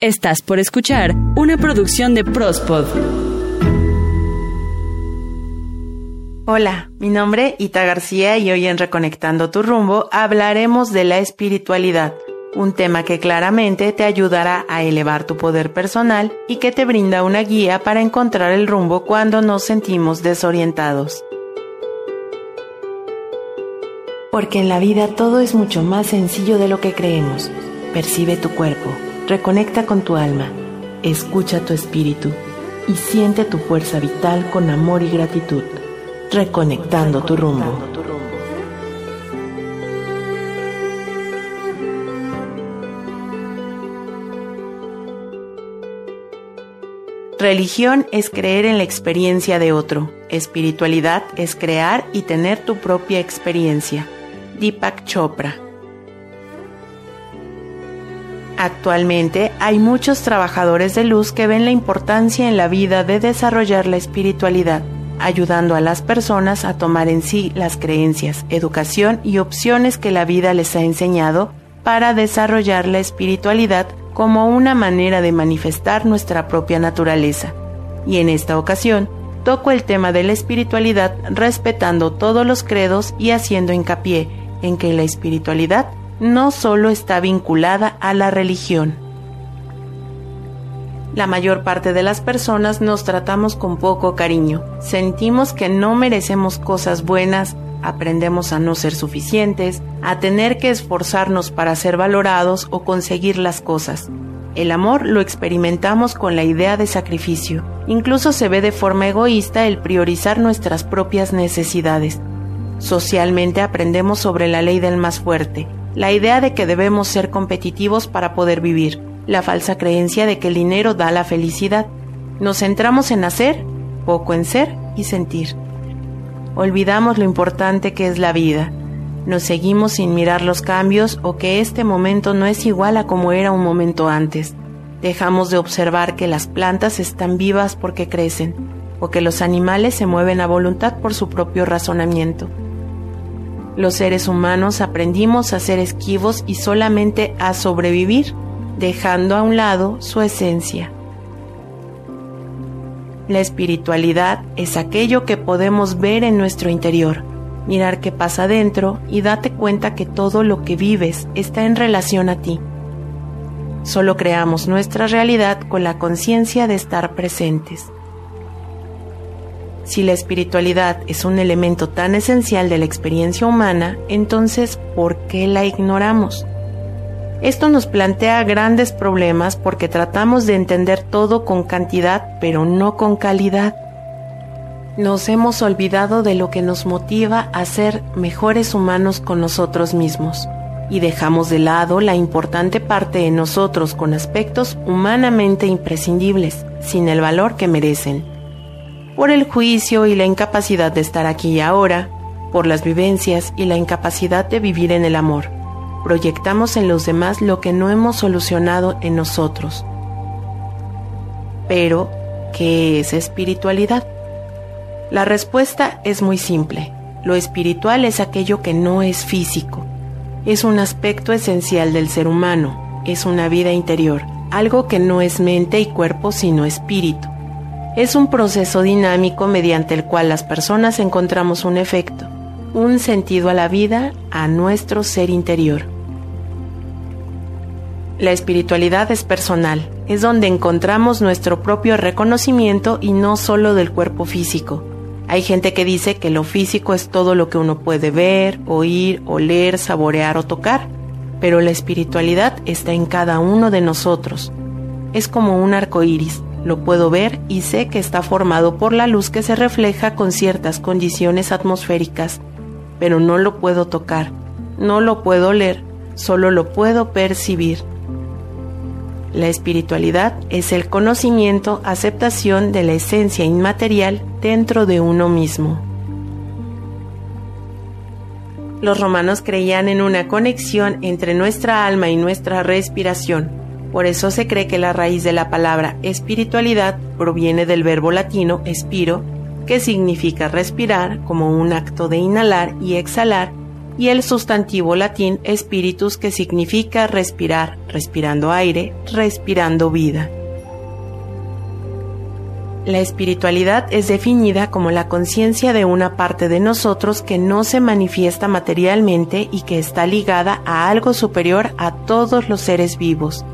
Estás por escuchar una producción de Prospod. Hola, mi nombre es Ita García y hoy en Reconectando tu rumbo hablaremos de la espiritualidad, un tema que claramente te ayudará a elevar tu poder personal y que te brinda una guía para encontrar el rumbo cuando nos sentimos desorientados. Porque en la vida todo es mucho más sencillo de lo que creemos. Percibe tu cuerpo, reconecta con tu alma, escucha tu espíritu y siente tu fuerza vital con amor y gratitud reconectando tu rumbo. Religión es creer en la experiencia de otro. Espiritualidad es crear y tener tu propia experiencia. Deepak Chopra. Actualmente hay muchos trabajadores de luz que ven la importancia en la vida de desarrollar la espiritualidad ayudando a las personas a tomar en sí las creencias, educación y opciones que la vida les ha enseñado para desarrollar la espiritualidad como una manera de manifestar nuestra propia naturaleza. Y en esta ocasión, toco el tema de la espiritualidad respetando todos los credos y haciendo hincapié en que la espiritualidad no solo está vinculada a la religión. La mayor parte de las personas nos tratamos con poco cariño. Sentimos que no merecemos cosas buenas, aprendemos a no ser suficientes, a tener que esforzarnos para ser valorados o conseguir las cosas. El amor lo experimentamos con la idea de sacrificio. Incluso se ve de forma egoísta el priorizar nuestras propias necesidades. Socialmente aprendemos sobre la ley del más fuerte, la idea de que debemos ser competitivos para poder vivir la falsa creencia de que el dinero da la felicidad. Nos centramos en hacer, poco en ser y sentir. Olvidamos lo importante que es la vida. Nos seguimos sin mirar los cambios o que este momento no es igual a como era un momento antes. Dejamos de observar que las plantas están vivas porque crecen o que los animales se mueven a voluntad por su propio razonamiento. Los seres humanos aprendimos a ser esquivos y solamente a sobrevivir dejando a un lado su esencia. La espiritualidad es aquello que podemos ver en nuestro interior, mirar qué pasa dentro y date cuenta que todo lo que vives está en relación a ti. Solo creamos nuestra realidad con la conciencia de estar presentes. Si la espiritualidad es un elemento tan esencial de la experiencia humana, entonces ¿por qué la ignoramos? Esto nos plantea grandes problemas porque tratamos de entender todo con cantidad, pero no con calidad. Nos hemos olvidado de lo que nos motiva a ser mejores humanos con nosotros mismos y dejamos de lado la importante parte de nosotros con aspectos humanamente imprescindibles, sin el valor que merecen. Por el juicio y la incapacidad de estar aquí y ahora, por las vivencias y la incapacidad de vivir en el amor proyectamos en los demás lo que no hemos solucionado en nosotros. Pero, ¿qué es espiritualidad? La respuesta es muy simple. Lo espiritual es aquello que no es físico. Es un aspecto esencial del ser humano. Es una vida interior, algo que no es mente y cuerpo sino espíritu. Es un proceso dinámico mediante el cual las personas encontramos un efecto, un sentido a la vida, a nuestro ser interior. La espiritualidad es personal, es donde encontramos nuestro propio reconocimiento y no solo del cuerpo físico. Hay gente que dice que lo físico es todo lo que uno puede ver, oír, oler, saborear o tocar, pero la espiritualidad está en cada uno de nosotros. Es como un arco iris, lo puedo ver y sé que está formado por la luz que se refleja con ciertas condiciones atmosféricas, pero no lo puedo tocar, no lo puedo leer, solo lo puedo percibir. La espiritualidad es el conocimiento, aceptación de la esencia inmaterial dentro de uno mismo. Los romanos creían en una conexión entre nuestra alma y nuestra respiración. Por eso se cree que la raíz de la palabra espiritualidad proviene del verbo latino espiro, que significa respirar como un acto de inhalar y exhalar, y el sustantivo latín spiritus que significa respirar, respirando aire, respirando vida. La espiritualidad es definida como la conciencia de una parte de nosotros que no se manifiesta materialmente y que está ligada a algo superior a todos los seres vivos.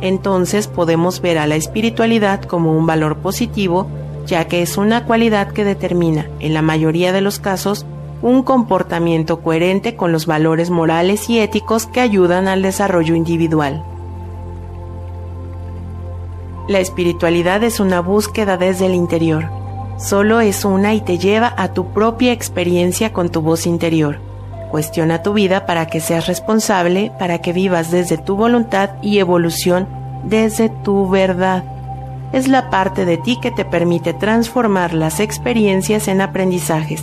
Entonces podemos ver a la espiritualidad como un valor positivo, ya que es una cualidad que determina, en la mayoría de los casos, un comportamiento coherente con los valores morales y éticos que ayudan al desarrollo individual. La espiritualidad es una búsqueda desde el interior. Solo es una y te lleva a tu propia experiencia con tu voz interior. Cuestiona tu vida para que seas responsable, para que vivas desde tu voluntad y evolución desde tu verdad. Es la parte de ti que te permite transformar las experiencias en aprendizajes,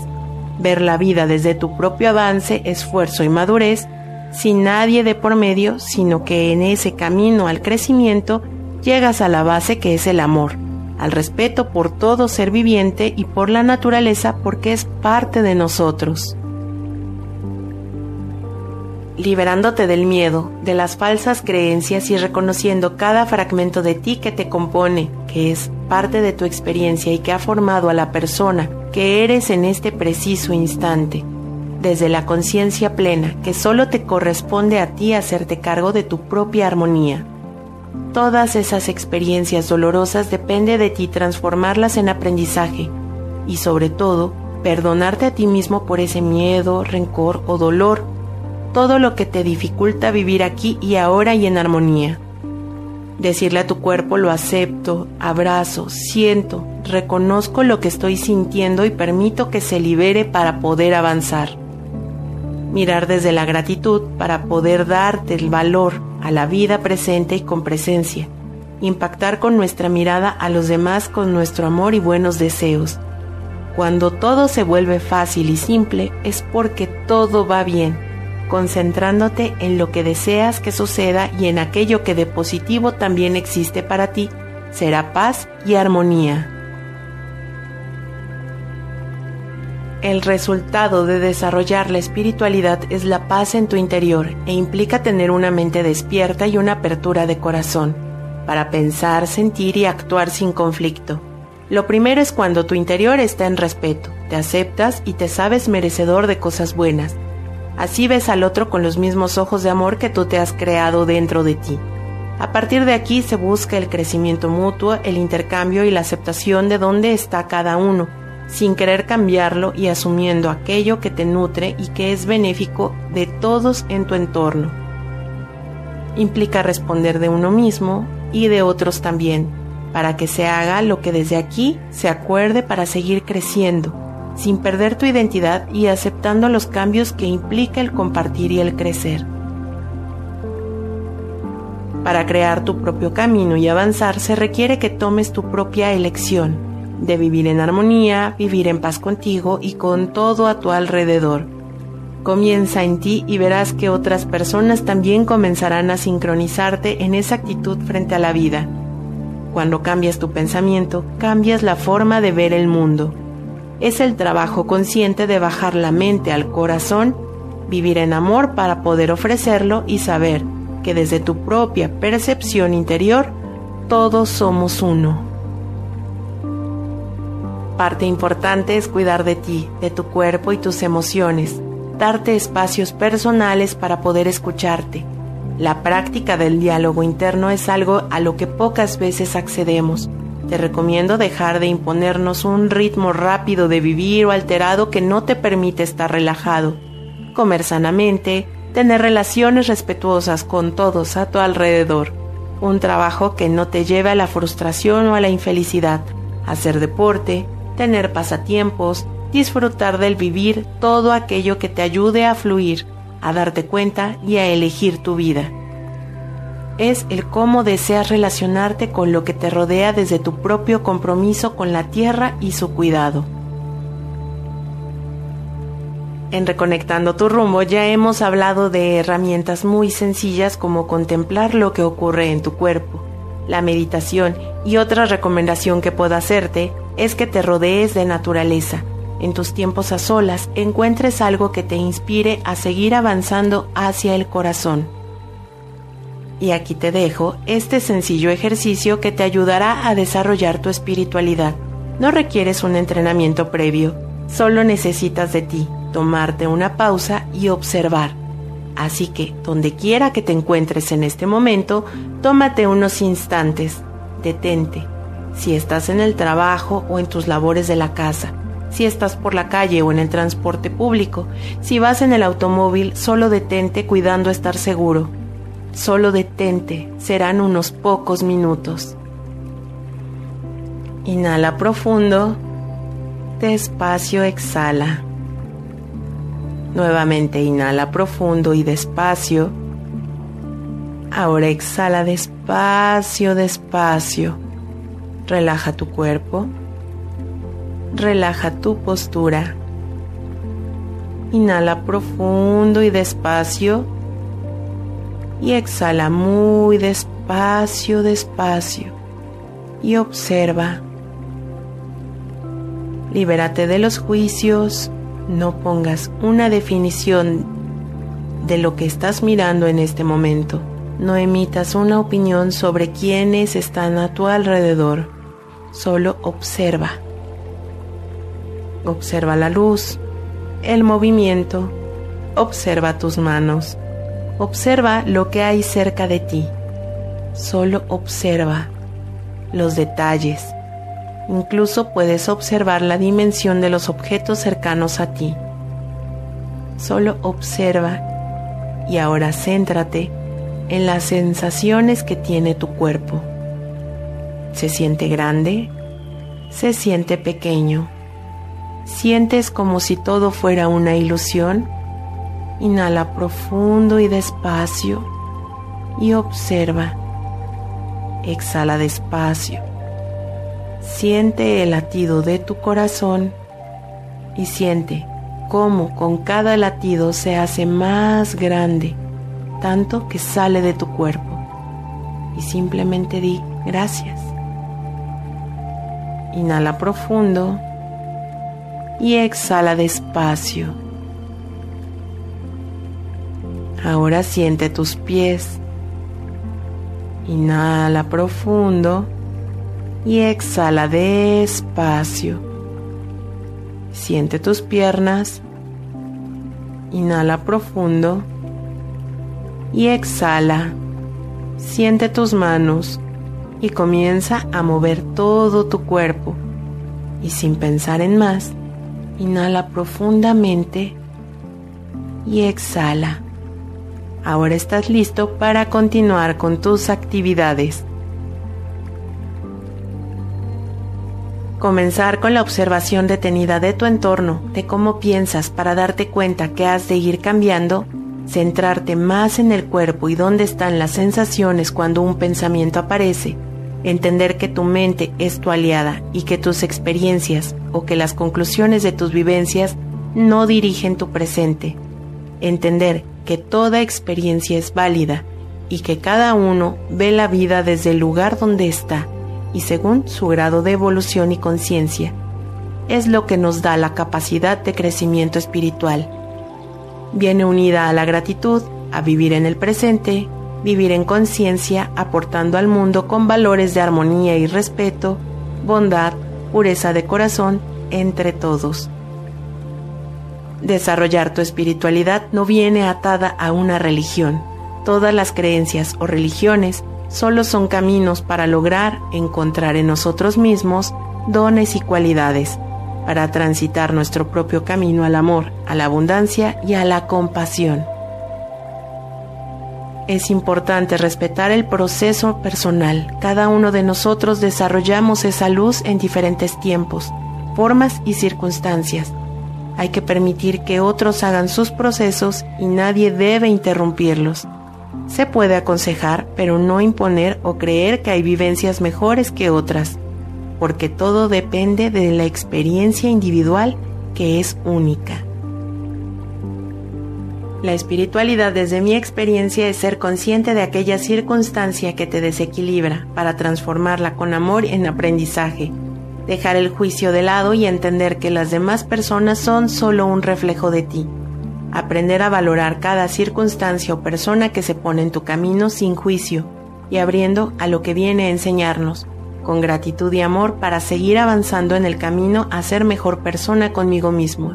ver la vida desde tu propio avance, esfuerzo y madurez, sin nadie de por medio, sino que en ese camino al crecimiento llegas a la base que es el amor, al respeto por todo ser viviente y por la naturaleza porque es parte de nosotros. Liberándote del miedo, de las falsas creencias y reconociendo cada fragmento de ti que te compone, que es parte de tu experiencia y que ha formado a la persona que eres en este preciso instante, desde la conciencia plena que solo te corresponde a ti hacerte cargo de tu propia armonía. Todas esas experiencias dolorosas depende de ti transformarlas en aprendizaje y sobre todo perdonarte a ti mismo por ese miedo, rencor o dolor, todo lo que te dificulta vivir aquí y ahora y en armonía. Decirle a tu cuerpo lo acepto, abrazo, siento, reconozco lo que estoy sintiendo y permito que se libere para poder avanzar. Mirar desde la gratitud para poder darte el valor a la vida presente y con presencia, impactar con nuestra mirada a los demás con nuestro amor y buenos deseos. Cuando todo se vuelve fácil y simple es porque todo va bien, concentrándote en lo que deseas que suceda y en aquello que de positivo también existe para ti, será paz y armonía. El resultado de desarrollar la espiritualidad es la paz en tu interior e implica tener una mente despierta y una apertura de corazón para pensar, sentir y actuar sin conflicto. Lo primero es cuando tu interior está en respeto, te aceptas y te sabes merecedor de cosas buenas. Así ves al otro con los mismos ojos de amor que tú te has creado dentro de ti. A partir de aquí se busca el crecimiento mutuo, el intercambio y la aceptación de dónde está cada uno sin querer cambiarlo y asumiendo aquello que te nutre y que es benéfico de todos en tu entorno. Implica responder de uno mismo y de otros también, para que se haga lo que desde aquí se acuerde para seguir creciendo, sin perder tu identidad y aceptando los cambios que implica el compartir y el crecer. Para crear tu propio camino y avanzar se requiere que tomes tu propia elección de vivir en armonía, vivir en paz contigo y con todo a tu alrededor. Comienza en ti y verás que otras personas también comenzarán a sincronizarte en esa actitud frente a la vida. Cuando cambias tu pensamiento, cambias la forma de ver el mundo. Es el trabajo consciente de bajar la mente al corazón, vivir en amor para poder ofrecerlo y saber que desde tu propia percepción interior, todos somos uno. Parte importante es cuidar de ti, de tu cuerpo y tus emociones, darte espacios personales para poder escucharte. La práctica del diálogo interno es algo a lo que pocas veces accedemos. Te recomiendo dejar de imponernos un ritmo rápido de vivir o alterado que no te permite estar relajado. Comer sanamente, tener relaciones respetuosas con todos a tu alrededor. Un trabajo que no te lleve a la frustración o a la infelicidad. Hacer deporte, tener pasatiempos, disfrutar del vivir todo aquello que te ayude a fluir, a darte cuenta y a elegir tu vida. Es el cómo deseas relacionarte con lo que te rodea desde tu propio compromiso con la tierra y su cuidado. En Reconectando tu rumbo ya hemos hablado de herramientas muy sencillas como contemplar lo que ocurre en tu cuerpo, la meditación y otra recomendación que puedo hacerte es que te rodees de naturaleza. en tus tiempos a solas, encuentres algo que te inspire a seguir avanzando hacia el corazón. Y aquí te dejo este sencillo ejercicio que te ayudará a desarrollar tu espiritualidad. No requieres un entrenamiento previo, solo necesitas de ti, tomarte una pausa y observar. Así que, donde quiera que te encuentres en este momento, tómate unos instantes, detente. Si estás en el trabajo o en tus labores de la casa, si estás por la calle o en el transporte público, si vas en el automóvil, solo detente cuidando estar seguro. Solo detente, serán unos pocos minutos. Inhala profundo, despacio exhala. Nuevamente inhala profundo y despacio. Ahora exhala despacio, despacio. Relaja tu cuerpo relaja tu postura. Inhala profundo y despacio. Y exhala muy despacio, despacio. Y observa. Libérate de los juicios. No pongas una definición de lo que estás mirando en este momento. No emitas una opinión sobre quienes están a tu alrededor. Solo observa. Observa la luz, el movimiento, observa tus manos, observa lo que hay cerca de ti. Solo observa los detalles. Incluso puedes observar la dimensión de los objetos cercanos a ti. Solo observa y ahora céntrate en las sensaciones que tiene tu cuerpo. ¿Se siente grande? ¿Se siente pequeño? ¿Sientes como si todo fuera una ilusión? Inhala profundo y despacio y observa. Exhala despacio. Siente el latido de tu corazón y siente cómo con cada latido se hace más grande, tanto que sale de tu cuerpo. Y simplemente di gracias. Inhala profundo y exhala despacio. Ahora siente tus pies. Inhala profundo y exhala despacio. Siente tus piernas. Inhala profundo y exhala. Siente tus manos y comienza a mover todo tu cuerpo. Y sin pensar en más, Inhala profundamente y exhala. Ahora estás listo para continuar con tus actividades. Comenzar con la observación detenida de tu entorno, de cómo piensas para darte cuenta que has de ir cambiando, centrarte más en el cuerpo y dónde están las sensaciones cuando un pensamiento aparece entender que tu mente es tu aliada y que tus experiencias o que las conclusiones de tus vivencias no dirigen tu presente, entender que toda experiencia es válida y que cada uno ve la vida desde el lugar donde está y según su grado de evolución y conciencia, es lo que nos da la capacidad de crecimiento espiritual. Viene unida a la gratitud, a vivir en el presente, vivir en conciencia aportando al mundo con valores de armonía y respeto, bondad, pureza de corazón entre todos. Desarrollar tu espiritualidad no viene atada a una religión. Todas las creencias o religiones solo son caminos para lograr encontrar en nosotros mismos dones y cualidades, para transitar nuestro propio camino al amor, a la abundancia y a la compasión. Es importante respetar el proceso personal. Cada uno de nosotros desarrollamos esa luz en diferentes tiempos, formas y circunstancias. Hay que permitir que otros hagan sus procesos y nadie debe interrumpirlos. Se puede aconsejar, pero no imponer o creer que hay vivencias mejores que otras, porque todo depende de la experiencia individual que es única. La espiritualidad desde mi experiencia es ser consciente de aquella circunstancia que te desequilibra para transformarla con amor en aprendizaje. Dejar el juicio de lado y entender que las demás personas son solo un reflejo de ti. Aprender a valorar cada circunstancia o persona que se pone en tu camino sin juicio y abriendo a lo que viene a enseñarnos, con gratitud y amor para seguir avanzando en el camino a ser mejor persona conmigo mismo.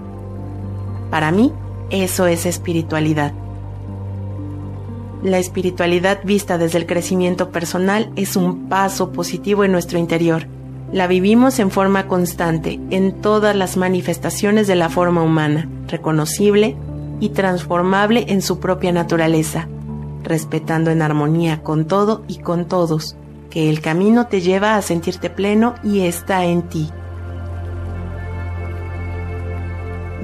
Para mí, eso es espiritualidad. La espiritualidad vista desde el crecimiento personal es un paso positivo en nuestro interior. La vivimos en forma constante en todas las manifestaciones de la forma humana, reconocible y transformable en su propia naturaleza, respetando en armonía con todo y con todos, que el camino te lleva a sentirte pleno y está en ti.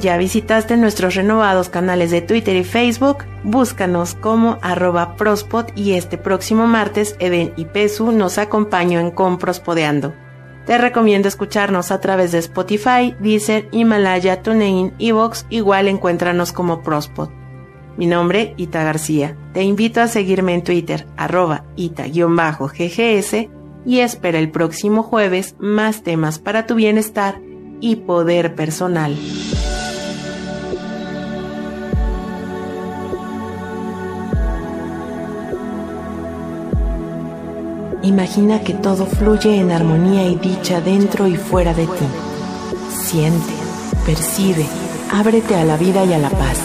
¿Ya visitaste nuestros renovados canales de Twitter y Facebook? Búscanos como arroba prospod y este próximo martes Eden y Pesu nos acompañan con Prospodeando. Te recomiendo escucharnos a través de Spotify, Deezer, Himalaya, TuneIn, Evox, igual encuéntranos como Prospod. Mi nombre, Ita García. Te invito a seguirme en Twitter, arroba ita-ggs y espera el próximo jueves más temas para tu bienestar y poder personal. Imagina que todo fluye en armonía y dicha dentro y fuera de ti. Siente, percibe, ábrete a la vida y a la paz,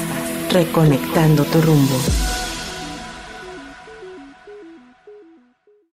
reconectando tu rumbo.